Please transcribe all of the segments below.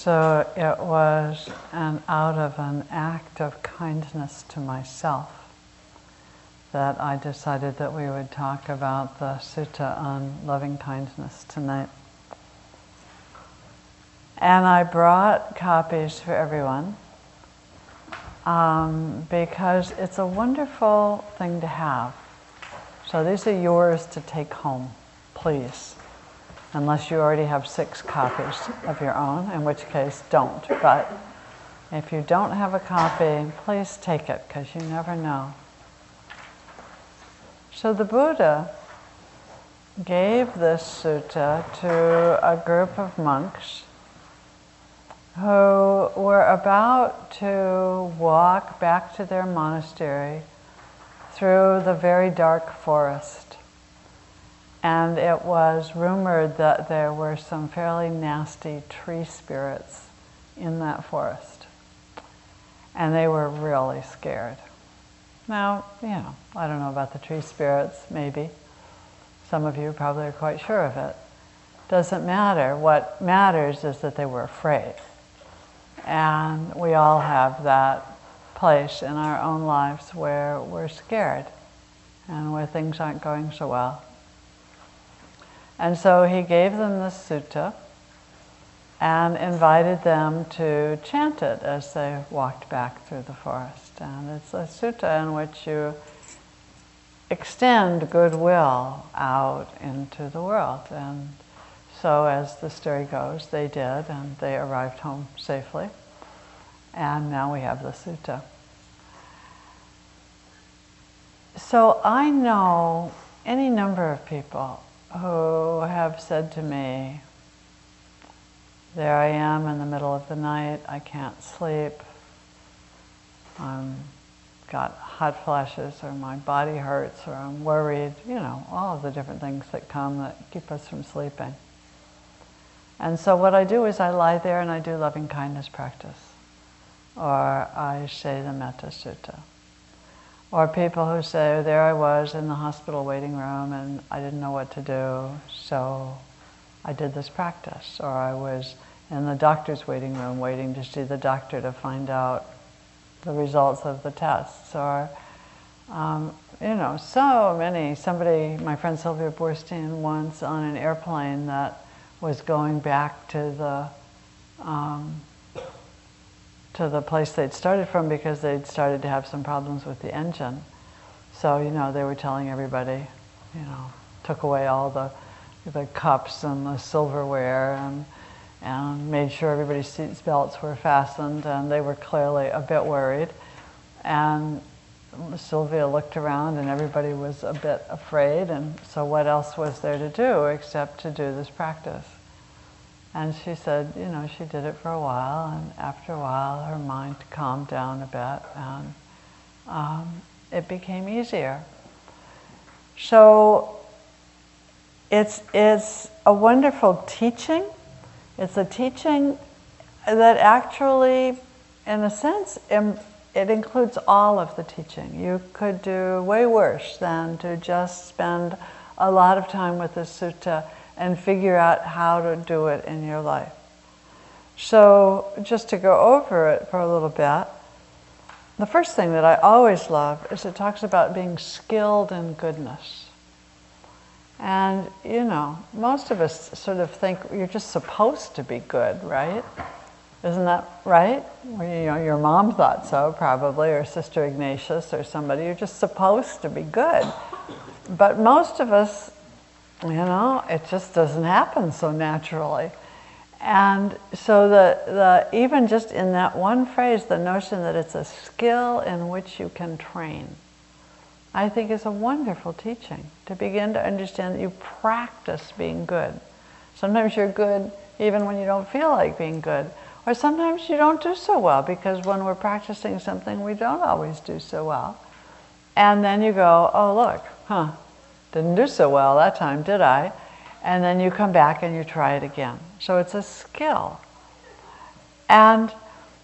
So it was an out of an act of kindness to myself that I decided that we would talk about the sutta on loving kindness tonight. And I brought copies for everyone um, because it's a wonderful thing to have. So these are yours to take home, please. Unless you already have six copies of your own, in which case don't. But if you don't have a copy, please take it because you never know. So the Buddha gave this sutta to a group of monks who were about to walk back to their monastery through the very dark forest. And it was rumored that there were some fairly nasty tree spirits in that forest. And they were really scared. Now, you know, I don't know about the tree spirits, maybe. Some of you probably are quite sure of it. Doesn't matter. What matters is that they were afraid. And we all have that place in our own lives where we're scared and where things aren't going so well. And so he gave them the sutta and invited them to chant it as they walked back through the forest. And it's a sutta in which you extend goodwill out into the world. And so, as the story goes, they did, and they arrived home safely. And now we have the sutta. So I know any number of people who have said to me, There I am in the middle of the night, I can't sleep, I'm got hot flashes, or my body hurts, or I'm worried, you know, all the different things that come that keep us from sleeping. And so what I do is I lie there and I do loving kindness practice or I say the Metta Sutta. Or people who say, there I was in the hospital waiting room and I didn't know what to do, so I did this practice. Or I was in the doctor's waiting room waiting to see the doctor to find out the results of the tests. Or, um, you know, so many. Somebody, my friend Sylvia Boorstein, once on an airplane that was going back to the um, to the place they'd started from because they'd started to have some problems with the engine. So, you know, they were telling everybody, you know, took away all the, the cups and the silverware and, and made sure everybody's seat belts were fastened and they were clearly a bit worried. And Sylvia looked around and everybody was a bit afraid and so what else was there to do except to do this practice? And she said, you know, she did it for a while, and after a while, her mind calmed down a bit, and um, it became easier. So it's, it's a wonderful teaching. It's a teaching that actually, in a sense, it includes all of the teaching. You could do way worse than to just spend a lot of time with the sutta and figure out how to do it in your life. So, just to go over it for a little bit, the first thing that I always love is it talks about being skilled in goodness. And, you know, most of us sort of think you're just supposed to be good, right? Isn't that right? Well, you know, your mom thought so, probably, or Sister Ignatius or somebody. You're just supposed to be good. But most of us you know, it just doesn't happen so naturally. And so the, the even just in that one phrase, the notion that it's a skill in which you can train, I think is a wonderful teaching to begin to understand that you practice being good. Sometimes you're good even when you don't feel like being good. Or sometimes you don't do so well because when we're practicing something, we don't always do so well. And then you go, oh, look, huh, didn't do so well that time, did I? And then you come back and you try it again. So it's a skill. And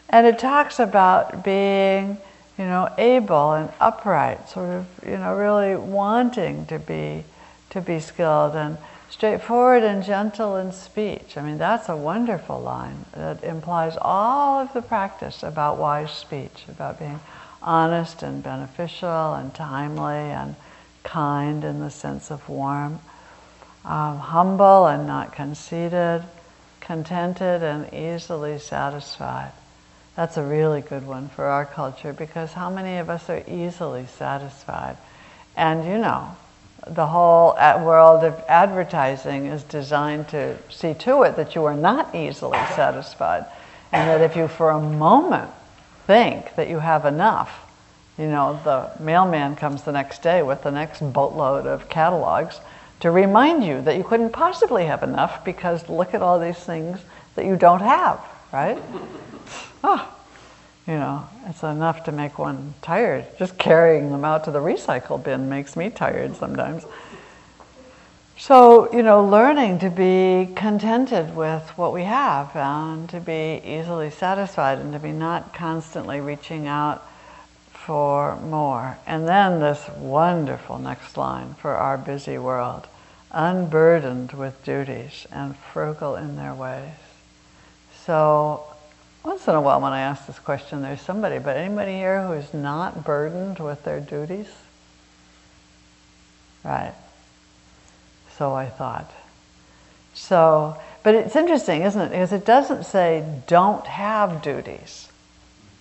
and it talks about being, you know, able and upright, sort of, you know, really wanting to be to be skilled and straightforward and gentle in speech. I mean, that's a wonderful line that implies all of the practice about wise speech, about being honest and beneficial and timely and kind in the sense of warm, um, humble and not conceited, contented and easily satisfied. That's a really good one for our culture because how many of us are easily satisfied? And you know, the whole world of advertising is designed to see to it that you are not easily satisfied. And that if you for a moment think that you have enough, you know, the mailman comes the next day with the next boatload of catalogs to remind you that you couldn't possibly have enough because look at all these things that you don't have, right? Oh, you know, it's enough to make one tired. Just carrying them out to the recycle bin makes me tired sometimes. So, you know, learning to be contented with what we have and to be easily satisfied and to be not constantly reaching out for more. And then this wonderful next line for our busy world unburdened with duties and frugal in their ways. So, once in a while, when I ask this question, there's somebody, but anybody here who is not burdened with their duties? Right. So I thought. So, but it's interesting, isn't it? Because it doesn't say don't have duties.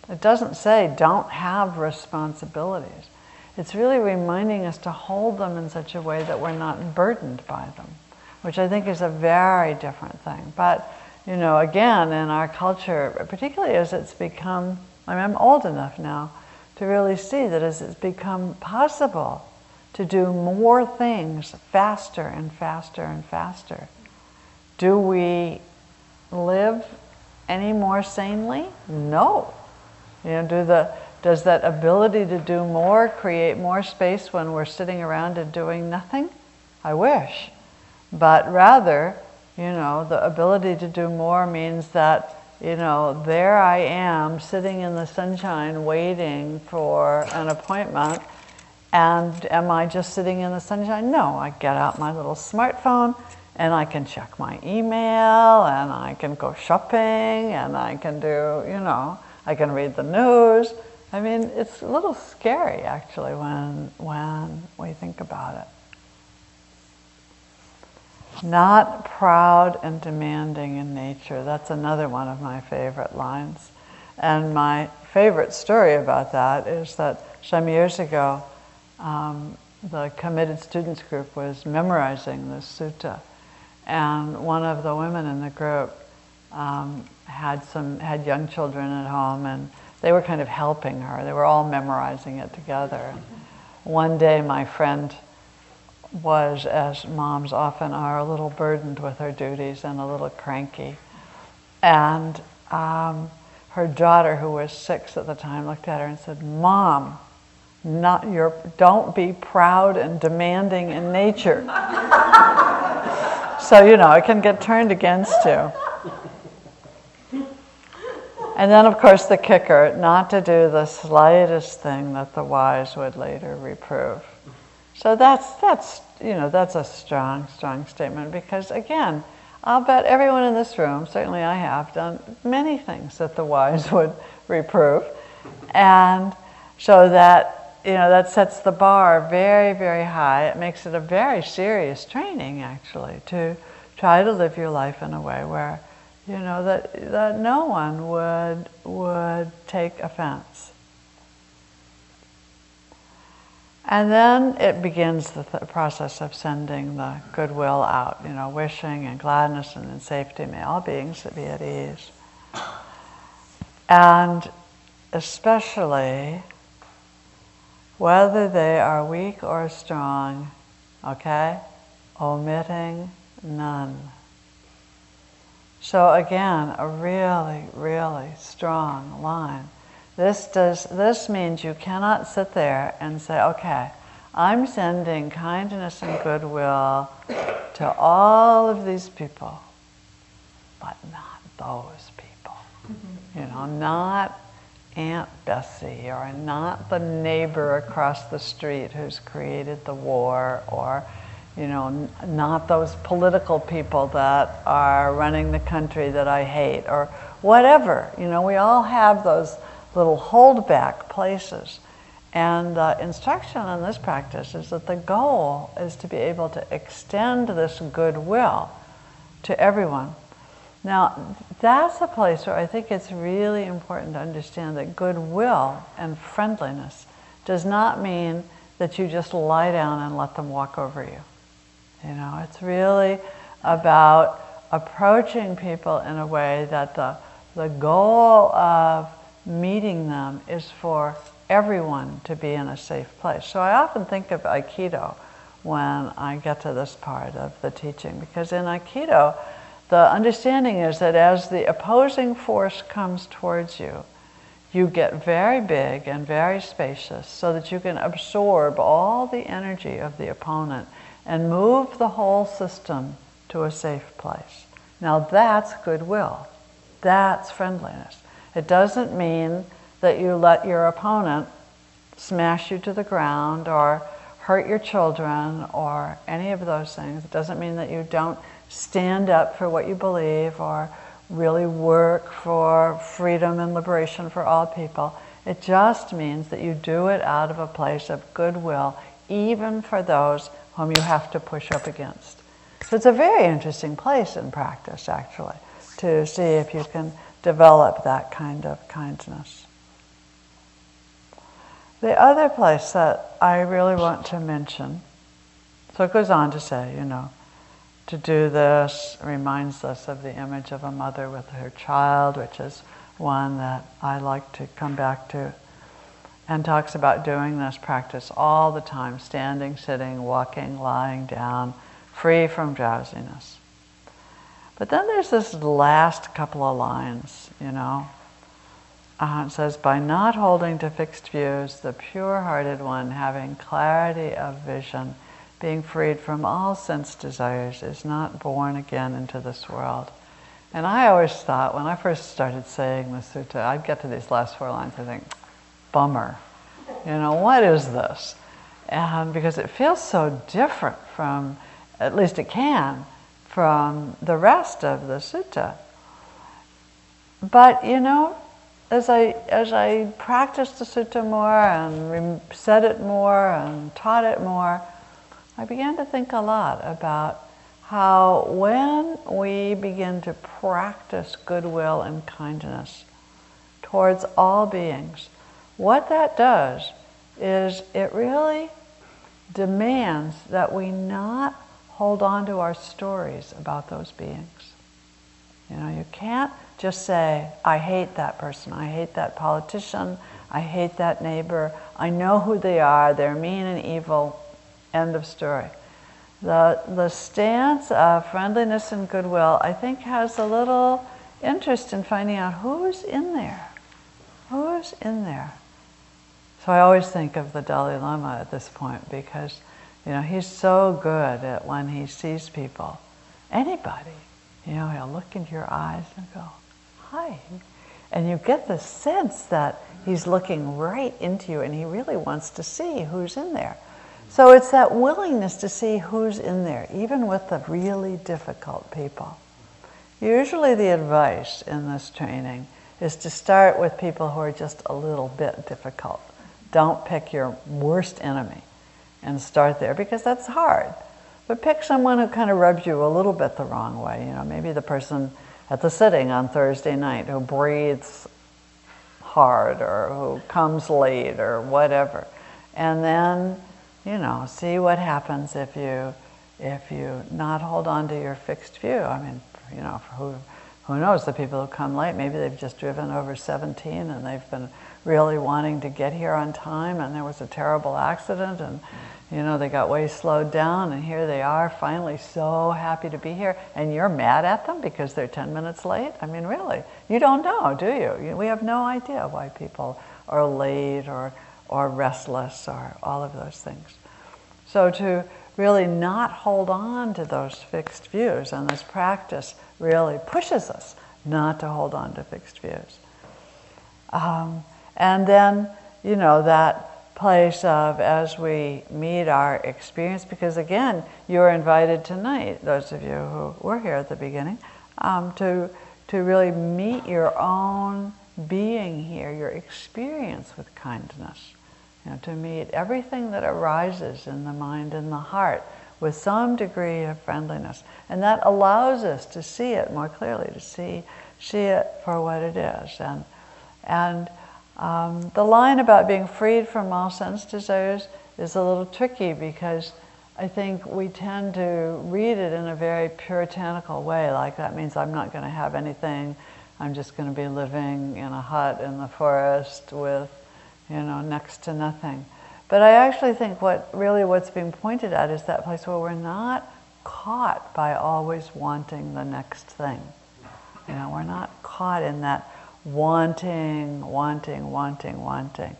It doesn't say don't have responsibilities. It's really reminding us to hold them in such a way that we're not burdened by them, which I think is a very different thing. But you know, again, in our culture, particularly as it's become, I mean, I'm old enough now to really see that as it's become possible to do more things faster and faster and faster, do we live any more sanely? No. You know, do the, does that ability to do more create more space when we're sitting around and doing nothing? I wish. But rather, you know, the ability to do more means that, you know, there I am sitting in the sunshine waiting for an appointment. And am I just sitting in the sunshine? No, I get out my little smartphone and I can check my email and I can go shopping and I can do, you know, I can read the news. I mean, it's a little scary actually when, when we think about it not proud and demanding in nature. That's another one of my favorite lines. And my favorite story about that is that some years ago, um, the committed students group was memorizing this sutta, and one of the women in the group um, had some had young children at home, and they were kind of helping her. They were all memorizing it together. One day, my friend was, as moms often are, a little burdened with her duties and a little cranky. And um, her daughter, who was six at the time, looked at her and said, Mom, not your, don't be proud and demanding in nature. so, you know, it can get turned against you. And then, of course, the kicker not to do the slightest thing that the wise would later reprove. So that's, that's you know, that's a strong, strong statement because, again, I'll bet everyone in this room, certainly I have, done many things that the wise would reprove. And so that, you know, that sets the bar very, very high. It makes it a very serious training, actually, to try to live your life in a way where, you know, that, that no one would, would take offense. And then it begins the th- process of sending the goodwill out, you know, wishing and gladness and safety may all beings be at ease. And especially whether they are weak or strong, okay, omitting none. So again, a really, really strong line. This, does, this means you cannot sit there and say, okay, I'm sending kindness and goodwill to all of these people, but not those people. Mm-hmm. You know, not Aunt Bessie or not the neighbor across the street who's created the war or, you know, not those political people that are running the country that I hate, or whatever. You know, we all have those little holdback places. And instruction in this practice is that the goal is to be able to extend this goodwill to everyone. Now, that's a place where I think it's really important to understand that goodwill and friendliness does not mean that you just lie down and let them walk over you. You know, it's really about approaching people in a way that the, the goal of meeting them is for everyone to be in a safe place. So I often think of Aikido when I get to this part of the teaching, because in Aikido, the understanding is that as the opposing force comes towards you, you get very big and very spacious so that you can absorb all the energy of the opponent and move the whole system to a safe place. Now that's goodwill. That's friendliness. It doesn't mean that you let your opponent smash you to the ground or hurt your children or any of those things. It doesn't mean that you don't stand up for what you believe or really work for freedom and liberation for all people. It just means that you do it out of a place of goodwill, even for those whom you have to push up against. So it's a very interesting place in practice, actually, to see if you can develop that kind of kindness. The other place that I really want to mention, so it goes on to say, you know, to do this reminds us of the image of a mother with her child, which is one that I like to come back to, and talks about doing this practice all the time standing, sitting, walking, lying down, free from drowsiness. But then there's this last couple of lines, you know. Uh, it says, by not holding to fixed views, the pure hearted one, having clarity of vision, being freed from all sense desires, is not born again into this world. And I always thought, when I first started saying the sutta, I'd get to these last four lines, I think, bummer. You know, what is this? And because it feels so different from, at least it can, from the rest of the sutta. But you know, as I as I practiced the sutta more and said it more and taught it more, I began to think a lot about how when we begin to practice goodwill and kindness towards all beings, what that does is it really demands that we not hold on to our stories about those beings. You know, you can't just say, I hate that person, I hate that politician, I hate that neighbor, I know who they are, they're mean and evil, end of story. The, the stance of friendliness and goodwill, I think, has a little interest in finding out who's in there. Who's in there? So I always think of the Dalai Lama at this point because you know, he's so good at when he sees people, anybody, you know, he'll look into your eyes and go, hi. And you get the sense that he's looking right into you and he really wants to see who's in there. So it's that willingness to see who's in there, even with the really difficult people. Usually, the advice in this training is to start with people who are just a little bit difficult. Don't pick your worst enemy and start there because that's hard. But pick someone who kind of rubs you a little bit the wrong way. You know, maybe the person at the sitting on Thursday night who breathes hard or who comes late or whatever. And then, you know, see what happens if you if you not hold on to your fixed view. I mean, you know, who who knows the people who come late, maybe they've just driven over 17 and they've been really wanting to get here on time and there was a terrible accident and you know, they got way slowed down, and here they are, finally so happy to be here, and you're mad at them because they're 10 minutes late? I mean, really? You don't know, do you? We have no idea why people are late or, or restless or all of those things. So, to really not hold on to those fixed views, and this practice really pushes us not to hold on to fixed views. Um, and then, you know, that place of as we meet our experience, because again, you are invited tonight, those of you who were here at the beginning, um, to, to really meet your own being here, your experience with kindness. You know, to meet everything that arises in the mind and the heart with some degree of friendliness. And that allows us to see it more clearly, to see, see it for what it is. And, and um, the line about being freed from all sense desires is a little tricky because I think we tend to read it in a very puritanical way, like that means I'm not going to have anything, I'm just going to be living in a hut in the forest with, you know, next to nothing. But I actually think what really what's being pointed at is that place where we're not caught by always wanting the next thing. You know, we're not caught in that wanting, wanting, wanting, wanting.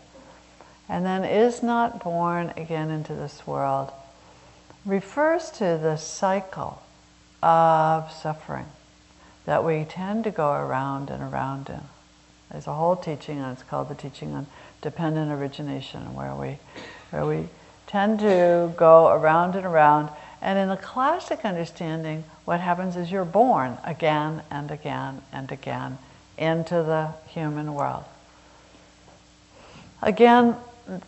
And then is not born again into this world refers to the cycle of suffering that we tend to go around and around in. There's a whole teaching on it's called the teaching on dependent origination, where we where we tend to go around and around. And in the classic understanding, what happens is you're born again and again and again into the human world. Again,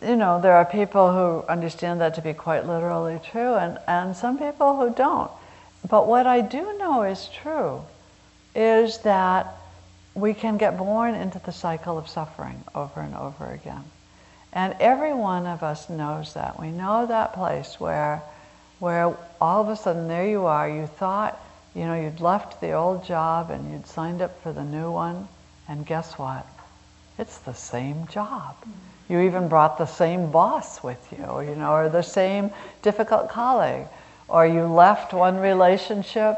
you know, there are people who understand that to be quite literally true, and, and some people who don't. But what I do know is true is that we can get born into the cycle of suffering over and over again. And every one of us knows that. We know that place where, where all of a sudden there you are, you thought, you know, you'd left the old job and you'd signed up for the new one, and guess what? It's the same job. You even brought the same boss with you, you know, or the same difficult colleague. Or you left one relationship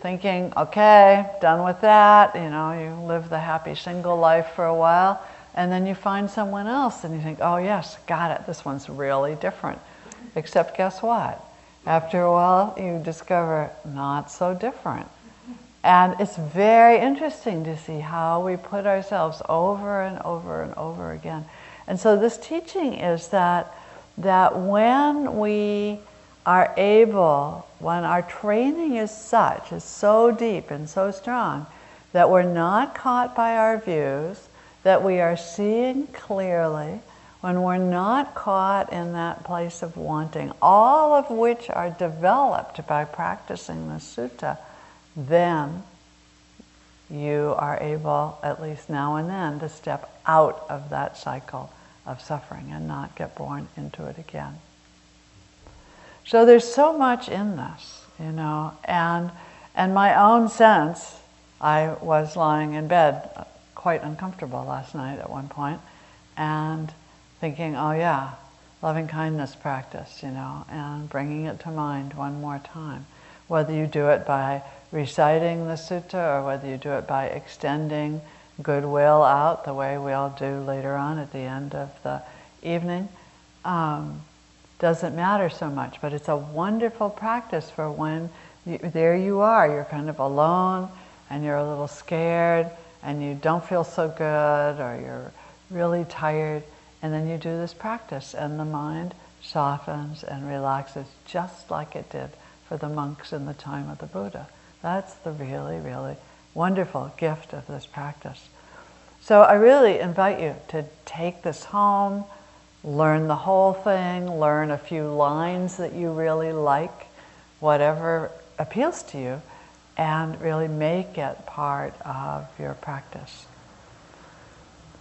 thinking, okay, done with that, you know, you live the happy single life for a while, and then you find someone else and you think, oh yes, got it, this one's really different. Except guess what? After a while, you discover not so different. And it's very interesting to see how we put ourselves over and over and over again. And so this teaching is that that when we are able, when our training is such, is so deep and so strong, that we're not caught by our views, that we are seeing clearly, when we're not caught in that place of wanting, all of which are developed by practicing the sutta, then you are able, at least now and then, to step out of that cycle of suffering and not get born into it again. So there's so much in this, you know, and and my own sense, I was lying in bed quite uncomfortable last night at one point, and thinking, oh yeah, loving kindness practice, you know, and bringing it to mind one more time. Whether you do it by reciting the sutta or whether you do it by extending goodwill out the way we all do later on at the end of the evening, um, doesn't matter so much. But it's a wonderful practice for when you, there you are, you're kind of alone and you're a little scared and you don't feel so good or you're really tired and then you do this practice, and the mind softens and relaxes just like it did for the monks in the time of the Buddha. That's the really, really wonderful gift of this practice. So I really invite you to take this home, learn the whole thing, learn a few lines that you really like, whatever appeals to you, and really make it part of your practice.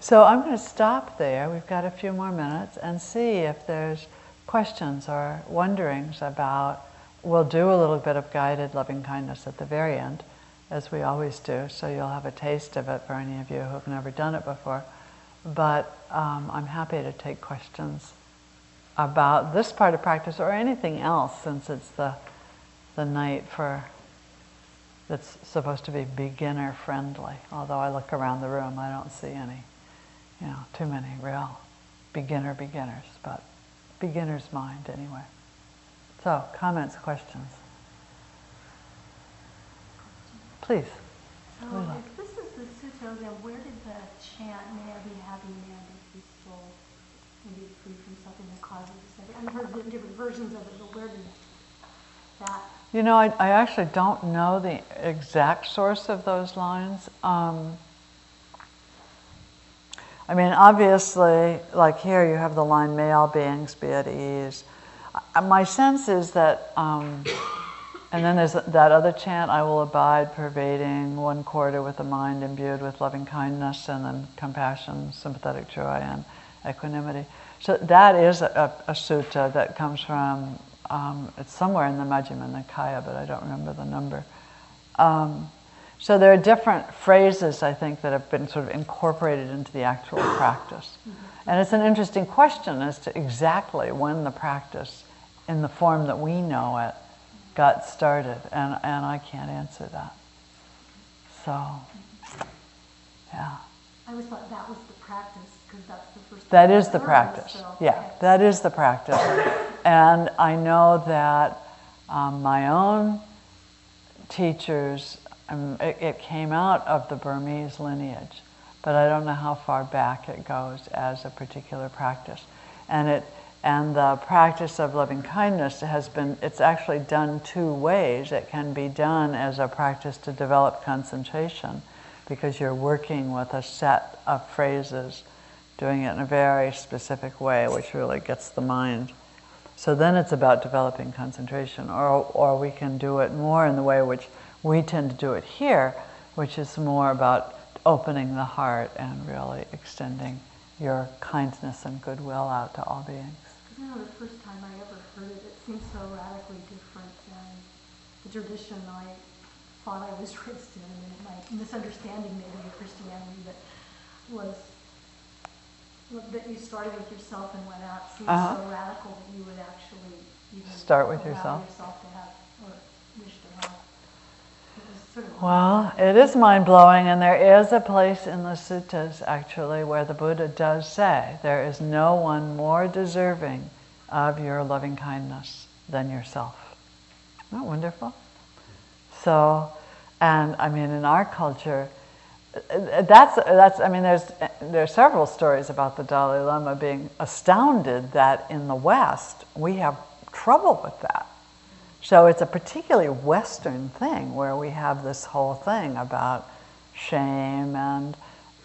So I'm going to stop there. We've got a few more minutes and see if there's questions or wonderings about. We'll do a little bit of guided loving kindness at the very end, as we always do, so you'll have a taste of it for any of you who've never done it before. But um, I'm happy to take questions about this part of practice or anything else, since it's the the night for that's supposed to be beginner friendly. Although I look around the room, I don't see any you know, too many real beginner beginners, but beginner's mind anyway. So, comments, questions? Please. So, if this is the sutta, then where did the chant, may I be happy, may I be peaceful, maybe free from suffering that causes suffering. I've heard different versions of it, but where did that? You know, I, I actually don't know the exact source of those lines. Um, I mean, obviously, like here, you have the line, may all beings be at ease. My sense is that, um, and then there's that other chant, I will abide, pervading one quarter with a mind imbued with loving kindness, and then compassion, sympathetic joy, and equanimity. So that is a, a sutta that comes from, um, it's somewhere in the Majjhima Nikaya, but I don't remember the number. Um, so there are different phrases, I think, that have been sort of incorporated into the actual practice. Mm-hmm. And it's an interesting question as to exactly when the practice, in the form that we know it, got started. And, and I can't answer that. So, yeah. I always thought that was the practice because that's the first. That is the practice. So. Yeah, that is the practice. and I know that um, my own teachers um, it, it, came out of the Burmese lineage, but I don't know how far back it goes as a particular practice. And it and the practice of loving kindness has been it's actually done two ways. It can be done as a practice to develop concentration because you're working with a set of phrases, doing it in a very specific way, which really gets the mind. So then it's about developing concentration, or, or we can do it more in the way which we tend to do it here, which is more about opening the heart and really extending your kindness and goodwill out to all beings. You know, the first time I ever heard it, it seemed so radically different than the tradition I thought I was raised in. Mean, my misunderstanding maybe of Christianity that was that you started with yourself and went out seemed uh-huh. so radical that you would actually even start with yourself. yourself to have or wish to have. Well, it is mind blowing, and there is a place in the suttas actually where the Buddha does say there is no one more deserving of your loving kindness than yourself. Isn't that wonderful? So, and I mean, in our culture, that's that's. I mean, there's there are several stories about the Dalai Lama being astounded that in the West we have trouble with that. So it's a particularly Western thing where we have this whole thing about shame and,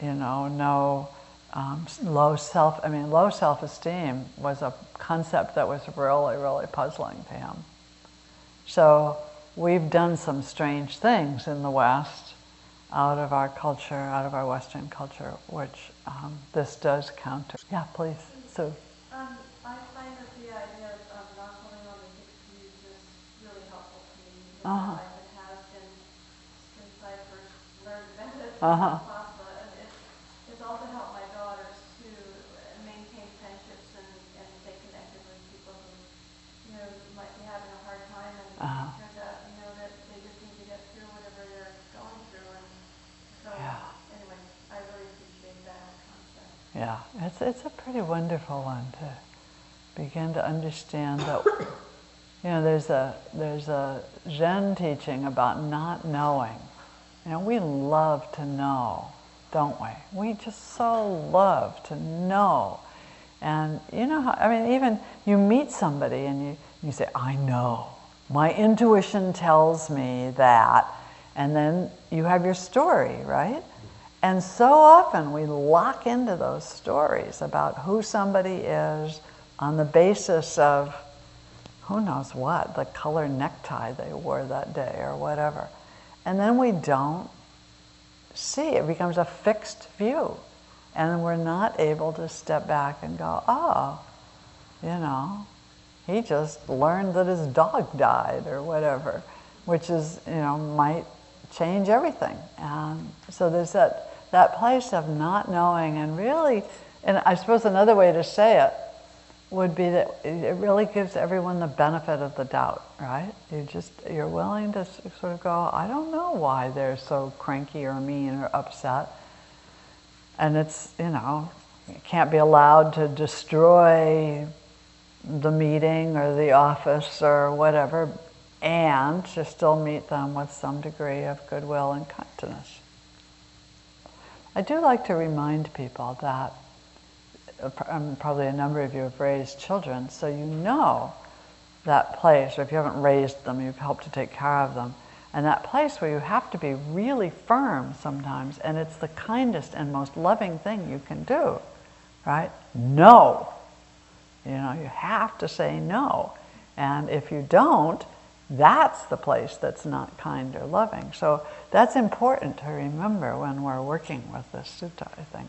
you know, no um, low self. I mean, low self-esteem was a concept that was really, really puzzling to him. So we've done some strange things in the West, out of our culture, out of our Western culture, which um, this does counter. Yeah, please, Sue. Uh-huh. Uh-huh. It's, also helped my daughters to maintain friendships and, and stay connected with people who, you know, might be having a hard time and uh-huh. turns out, you know, that they just need to get through whatever they're going through. And so, yeah. anyway, I really appreciate that concept. Yeah, it's, it's a pretty wonderful one to begin to understand that you know, there's a, there's a Zen teaching about not knowing. You know, we love to know, don't we? We just so love to know. And you know how, I mean, even you meet somebody and you, you say, I know. My intuition tells me that. And then you have your story, right? And so often we lock into those stories about who somebody is on the basis of who knows what, the color necktie they wore that day or whatever. And then we don't see, it becomes a fixed view. And we're not able to step back and go, oh, you know, he just learned that his dog died or whatever, which is, you know, might change everything. And so there's that, that place of not knowing and really, and I suppose another way to say it would be that it really gives everyone the benefit of the doubt, right? You just you're willing to sort of go, I don't know why they're so cranky or mean or upset, and it's you know, you can't be allowed to destroy the meeting or the office or whatever, and to still meet them with some degree of goodwill and kindness. I do like to remind people that um, probably a number of you have raised children, so you know that place, or if you haven't raised them, you've helped to take care of them. And that place where you have to be really firm sometimes, and it's the kindest and most loving thing you can do, right? No. You know, you have to say no. And if you don't, that's the place that's not kind or loving. So that's important to remember when we're working with this sutta, I think.